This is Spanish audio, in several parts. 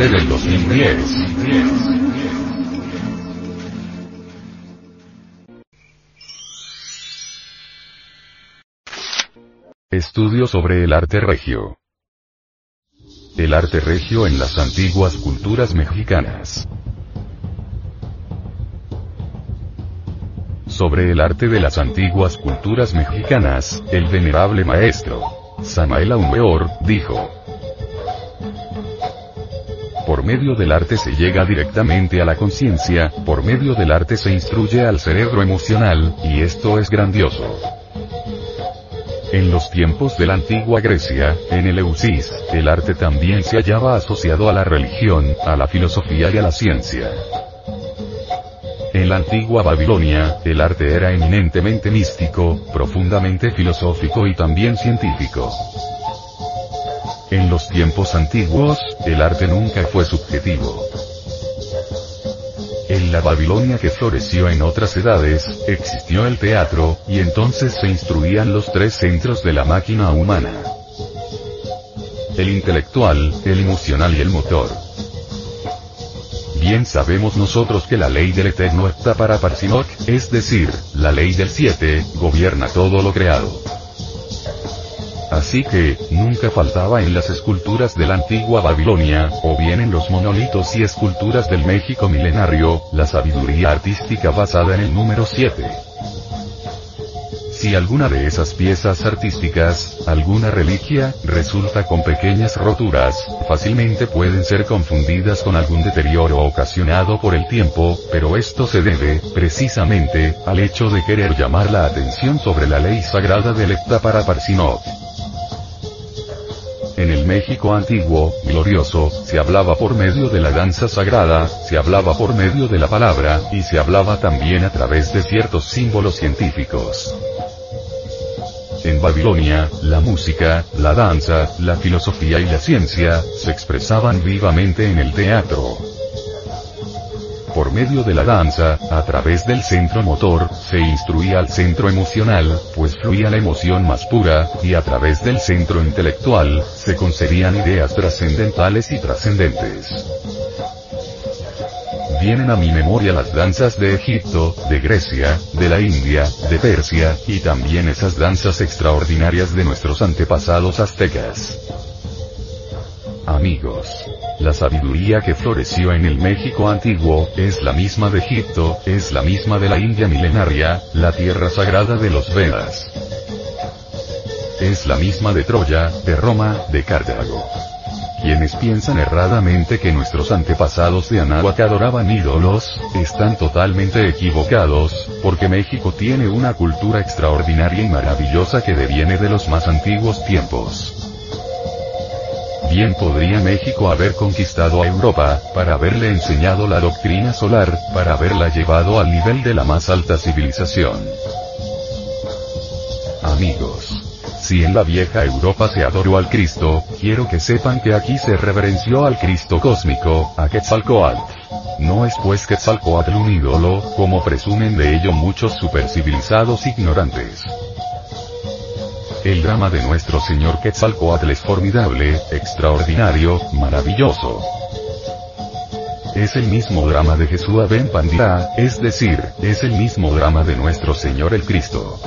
1999 diciembre del 2010. Estudio sobre el arte regio. El arte regio en las antiguas culturas mexicanas. Sobre el arte de las antiguas culturas mexicanas, el venerable maestro, Samael Aumeor, dijo. Por medio del arte se llega directamente a la conciencia, por medio del arte se instruye al cerebro emocional, y esto es grandioso. En los tiempos de la antigua Grecia, en el Eusis, el arte también se hallaba asociado a la religión, a la filosofía y a la ciencia. En la antigua Babilonia, el arte era eminentemente místico, profundamente filosófico y también científico. En los tiempos antiguos, el arte nunca fue subjetivo. En la Babilonia que floreció en otras edades, existió el teatro, y entonces se instruían los tres centros de la máquina humana. El intelectual, el emocional y el motor. Bien sabemos nosotros que la ley del eterno está para Parsimok, es decir, la ley del 7, gobierna todo lo creado. Así que, nunca faltaba en las esculturas de la antigua Babilonia, o bien en los monolitos y esculturas del México milenario, la sabiduría artística basada en el número 7. Si alguna de esas piezas artísticas, alguna reliquia, resulta con pequeñas roturas, fácilmente pueden ser confundidas con algún deterioro ocasionado por el tiempo, pero esto se debe, precisamente, al hecho de querer llamar la atención sobre la ley sagrada del para Parsinot. En el México antiguo, glorioso, se hablaba por medio de la danza sagrada, se hablaba por medio de la palabra, y se hablaba también a través de ciertos símbolos científicos. En Babilonia, la música, la danza, la filosofía y la ciencia, se expresaban vivamente en el teatro. Por medio de la danza, a través del centro motor, se instruía al centro emocional, pues fluía la emoción más pura, y a través del centro intelectual, se concedían ideas trascendentales y trascendentes. Vienen a mi memoria las danzas de Egipto, de Grecia, de la India, de Persia, y también esas danzas extraordinarias de nuestros antepasados aztecas. Amigos. La sabiduría que floreció en el México antiguo, es la misma de Egipto, es la misma de la India milenaria, la tierra sagrada de los Vedas. Es la misma de Troya, de Roma, de Cartago. Quienes piensan erradamente que nuestros antepasados de Anáhuac adoraban ídolos, están totalmente equivocados, porque México tiene una cultura extraordinaria y maravillosa que deviene de los más antiguos tiempos. Bien podría México haber conquistado a Europa, para haberle enseñado la doctrina solar, para haberla llevado al nivel de la más alta civilización. Amigos. Si en la vieja Europa se adoró al Cristo, quiero que sepan que aquí se reverenció al Cristo cósmico, a Quetzalcoatl. No es pues Quetzalcoatl un ídolo, como presumen de ello muchos supercivilizados ignorantes. El drama de nuestro señor Quetzalcoatl es formidable, extraordinario, maravilloso. Es el mismo drama de Jesús Ben Pandira, es decir, es el mismo drama de nuestro Señor el Cristo.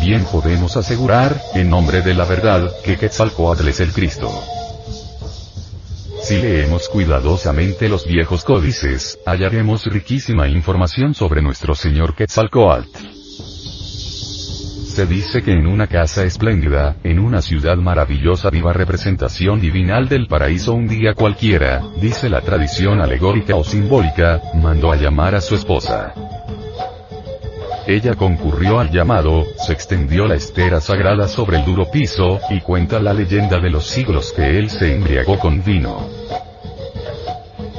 Bien podemos asegurar, en nombre de la verdad, que Quetzalcoatl es el Cristo. Si leemos cuidadosamente los viejos códices, hallaremos riquísima información sobre nuestro Señor Quetzalcoatl. Se dice que en una casa espléndida, en una ciudad maravillosa viva representación divinal del paraíso un día cualquiera, dice la tradición alegórica o simbólica, mandó a llamar a su esposa. Ella concurrió al llamado, se extendió la estera sagrada sobre el duro piso, y cuenta la leyenda de los siglos que él se embriagó con vino.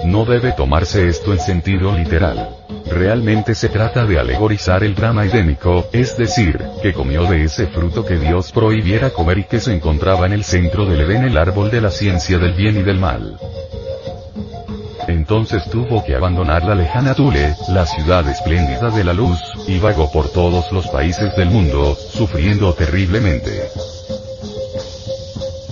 No debe tomarse esto en sentido literal. Realmente se trata de alegorizar el drama edénico, es decir, que comió de ese fruto que Dios prohibiera comer y que se encontraba en el centro del Edén el árbol de la ciencia del bien y del mal. Entonces tuvo que abandonar la lejana Tule, la ciudad espléndida de la luz, y vagó por todos los países del mundo, sufriendo terriblemente.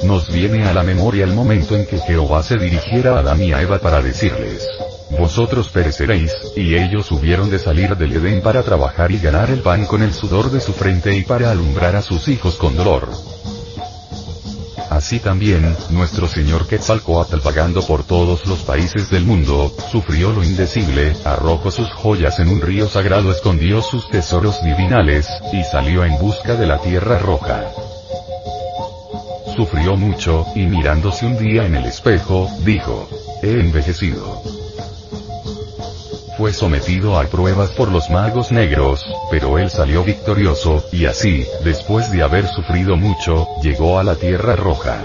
Nos viene a la memoria el momento en que Jehová se dirigiera a Adán y a Eva para decirles, vosotros pereceréis, y ellos hubieron de salir del Edén para trabajar y ganar el pan con el sudor de su frente y para alumbrar a sus hijos con dolor. Así también, nuestro Señor Quetzalcoatl pagando por todos los países del mundo, sufrió lo indecible, arrojó sus joyas en un río sagrado, escondió sus tesoros divinales, y salió en busca de la tierra roja. Sufrió mucho, y mirándose un día en el espejo, dijo, he envejecido fue sometido a pruebas por los magos negros, pero él salió victorioso, y así, después de haber sufrido mucho, llegó a la Tierra Roja.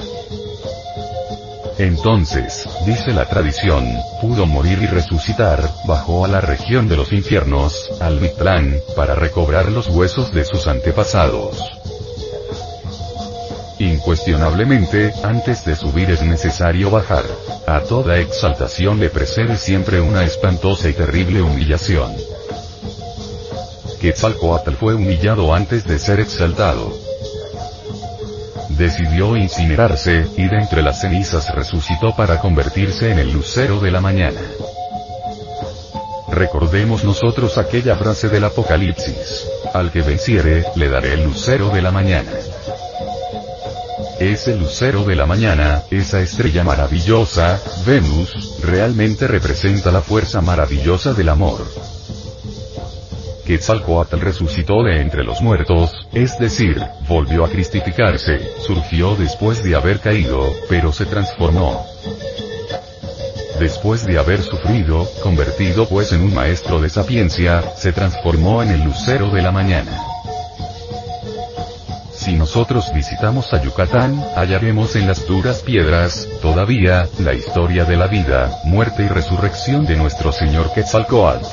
Entonces, dice la tradición, pudo morir y resucitar, bajó a la región de los infiernos, al Mictlán, para recobrar los huesos de sus antepasados. Incuestionablemente, antes de subir es necesario bajar. A toda exaltación le precede siempre una espantosa y terrible humillación. Quetzalcoatl fue humillado antes de ser exaltado. Decidió incinerarse, y de entre las cenizas resucitó para convertirse en el lucero de la mañana. Recordemos nosotros aquella frase del Apocalipsis. Al que venciere, le daré el lucero de la mañana. Ese lucero de la mañana, esa estrella maravillosa, Venus, realmente representa la fuerza maravillosa del amor. Quetzalcoatl resucitó de entre los muertos, es decir, volvió a cristificarse, surgió después de haber caído, pero se transformó. Después de haber sufrido, convertido pues en un maestro de sapiencia, se transformó en el lucero de la mañana. Si nosotros visitamos a Yucatán, hallaremos en las duras piedras, todavía, la historia de la vida, muerte y resurrección de nuestro Señor Quetzalcoatl.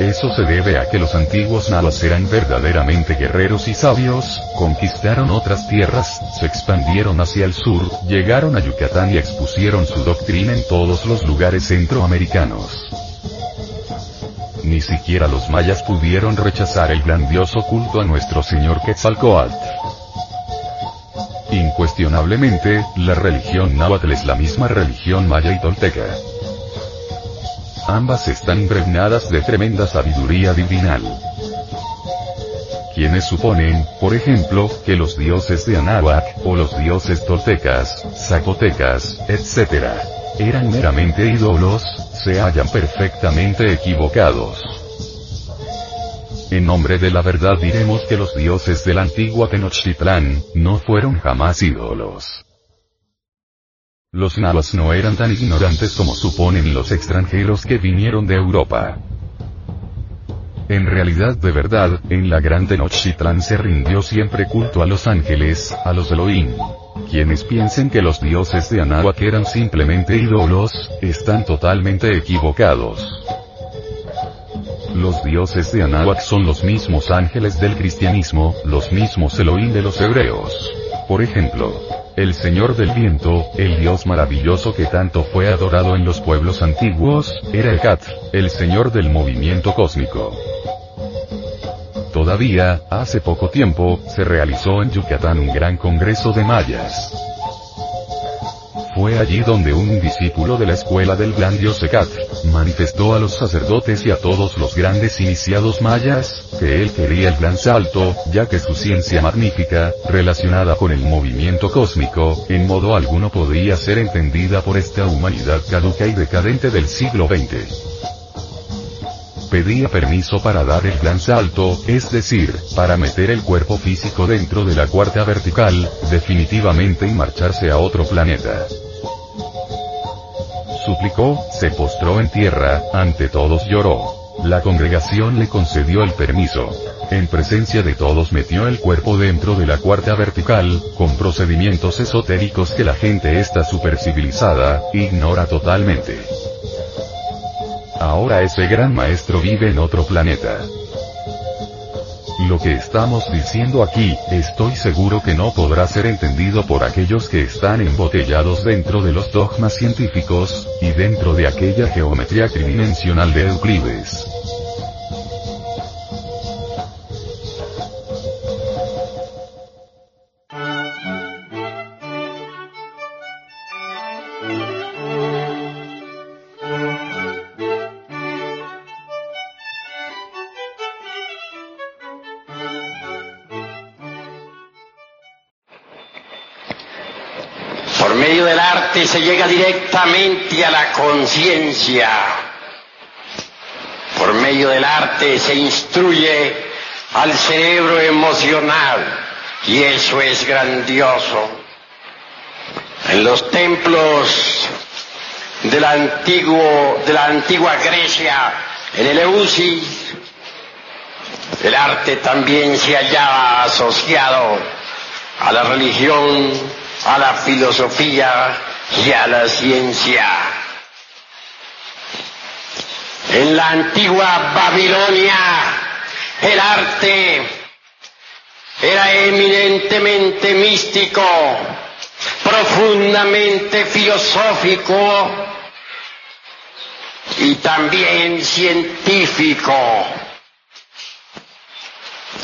Eso se debe a que los antiguos nahuas eran verdaderamente guerreros y sabios, conquistaron otras tierras, se expandieron hacia el sur, llegaron a Yucatán y expusieron su doctrina en todos los lugares centroamericanos. Ni siquiera los mayas pudieron rechazar el grandioso culto a nuestro señor Quetzalcoatl. Incuestionablemente, la religión náhuatl es la misma religión maya y tolteca. Ambas están impregnadas de tremenda sabiduría divinal. Quienes suponen, por ejemplo, que los dioses de Anáhuac, o los dioses toltecas, zacotecas, etc., eran meramente ídolos, se hallan perfectamente equivocados. En nombre de la verdad diremos que los dioses de la antigua Tenochtitlán, no fueron jamás ídolos. Los nahuas no eran tan ignorantes como suponen los extranjeros que vinieron de Europa. En realidad de verdad, en la gran Tenochtitlán se rindió siempre culto a los ángeles, a los Elohim. Quienes piensen que los dioses de Anáhuac eran simplemente ídolos, están totalmente equivocados. Los dioses de Anáhuac son los mismos ángeles del cristianismo, los mismos Elohim de los hebreos. Por ejemplo, el Señor del Viento, el Dios maravilloso que tanto fue adorado en los pueblos antiguos, era Ekat, el Señor del movimiento cósmico. Todavía, hace poco tiempo, se realizó en Yucatán un gran congreso de mayas. Fue allí donde un discípulo de la escuela del gran dios manifestó a los sacerdotes y a todos los grandes iniciados mayas, que él quería el gran salto, ya que su ciencia magnífica, relacionada con el movimiento cósmico, en modo alguno podría ser entendida por esta humanidad caduca y decadente del siglo XX pedía permiso para dar el gran salto, es decir, para meter el cuerpo físico dentro de la cuarta vertical, definitivamente y marcharse a otro planeta. Suplicó, se postró en tierra, ante todos lloró. La congregación le concedió el permiso. En presencia de todos metió el cuerpo dentro de la cuarta vertical, con procedimientos esotéricos que la gente esta supercivilizada, ignora totalmente. Ahora ese gran maestro vive en otro planeta. Lo que estamos diciendo aquí, estoy seguro que no podrá ser entendido por aquellos que están embotellados dentro de los dogmas científicos, y dentro de aquella geometría tridimensional de Euclides. Por medio del arte se llega directamente a la conciencia. Por medio del arte se instruye al cerebro emocional y eso es grandioso. En los templos de la, antiguo, de la antigua Grecia, en el Eusis, el arte también se hallaba asociado a la religión, a la filosofía y a la ciencia. En la antigua Babilonia, el arte era eminentemente místico, profundamente filosófico y también científico.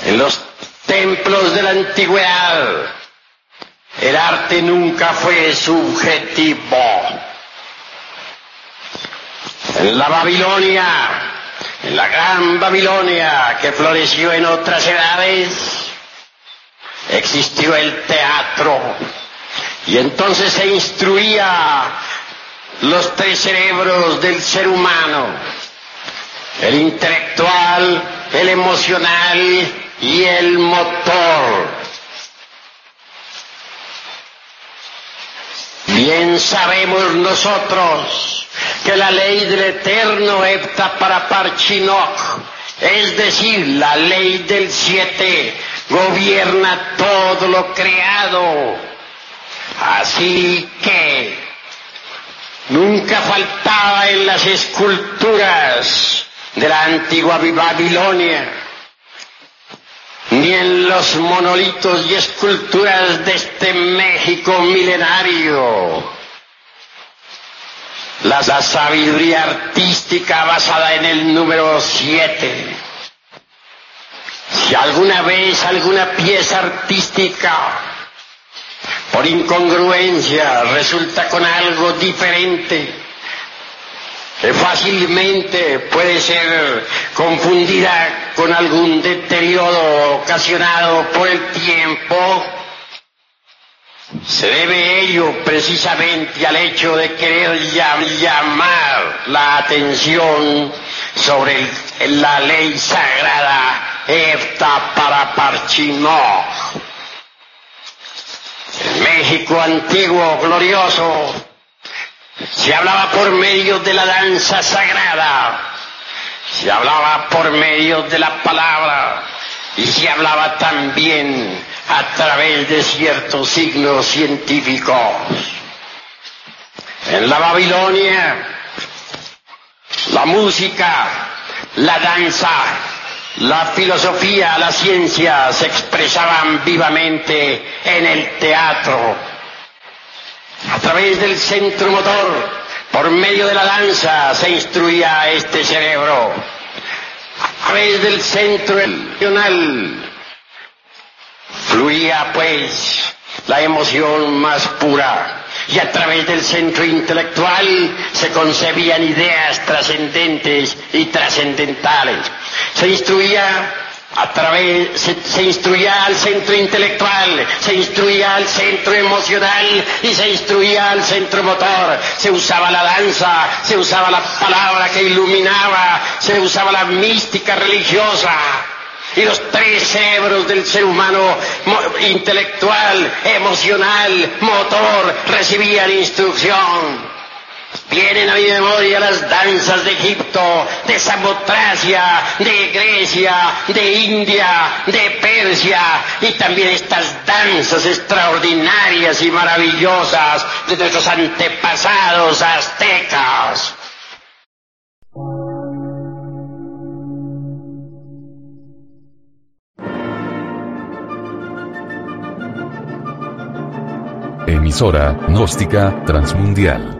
En los templos de la antigüedad, el arte nunca fue subjetivo. En la Babilonia, en la gran Babilonia que floreció en otras edades, existió el teatro y entonces se instruía los tres cerebros del ser humano, el intelectual, el emocional y el motor. Bien sabemos nosotros que la ley del eterno Epta para Parchinoch, es decir, la ley del siete, gobierna todo lo creado. Así que nunca faltaba en las esculturas de la antigua Babilonia, ni en los monolitos y esculturas de este México milenario. La, sabiduría artística basada en el número siete si alguna vez alguna pieza artística por incongruencia resulta con algo diferente, fácilmente puede ser confundida con algún deterioro ocasionado por el tiempo, se debe ello precisamente al hecho de querer llamar la atención sobre la ley sagrada Efta para Parchino. México antiguo, glorioso, se hablaba por medio de la danza sagrada, se hablaba por medio de la palabra y se hablaba también a través de ciertos signos científicos. En la Babilonia, la música, la danza, la filosofía, la ciencia se expresaban vivamente en el teatro. A través del centro motor, por medio de la danza, se instruía este cerebro. A través del centro emocional, fluía pues la emoción más pura y a través del centro intelectual se concebían ideas trascendentes y trascendentales. Se instruía a través, se, instruía al centro intelectual, se instruía al centro emocional y se instruía al centro motor. Se usaba la danza, se usaba la palabra que iluminaba, se usaba la mística religiosa y los tres cerebros del ser humano, intelectual, emocional, motor, recibían instrucción. Vienen a mi memoria las danzas de Egipto, de Samotracia, de Grecia, de India, de Persia y también estas danzas extraordinarias y maravillosas de nuestros antepasados aztecas. emisora, gnóstica, transmundial.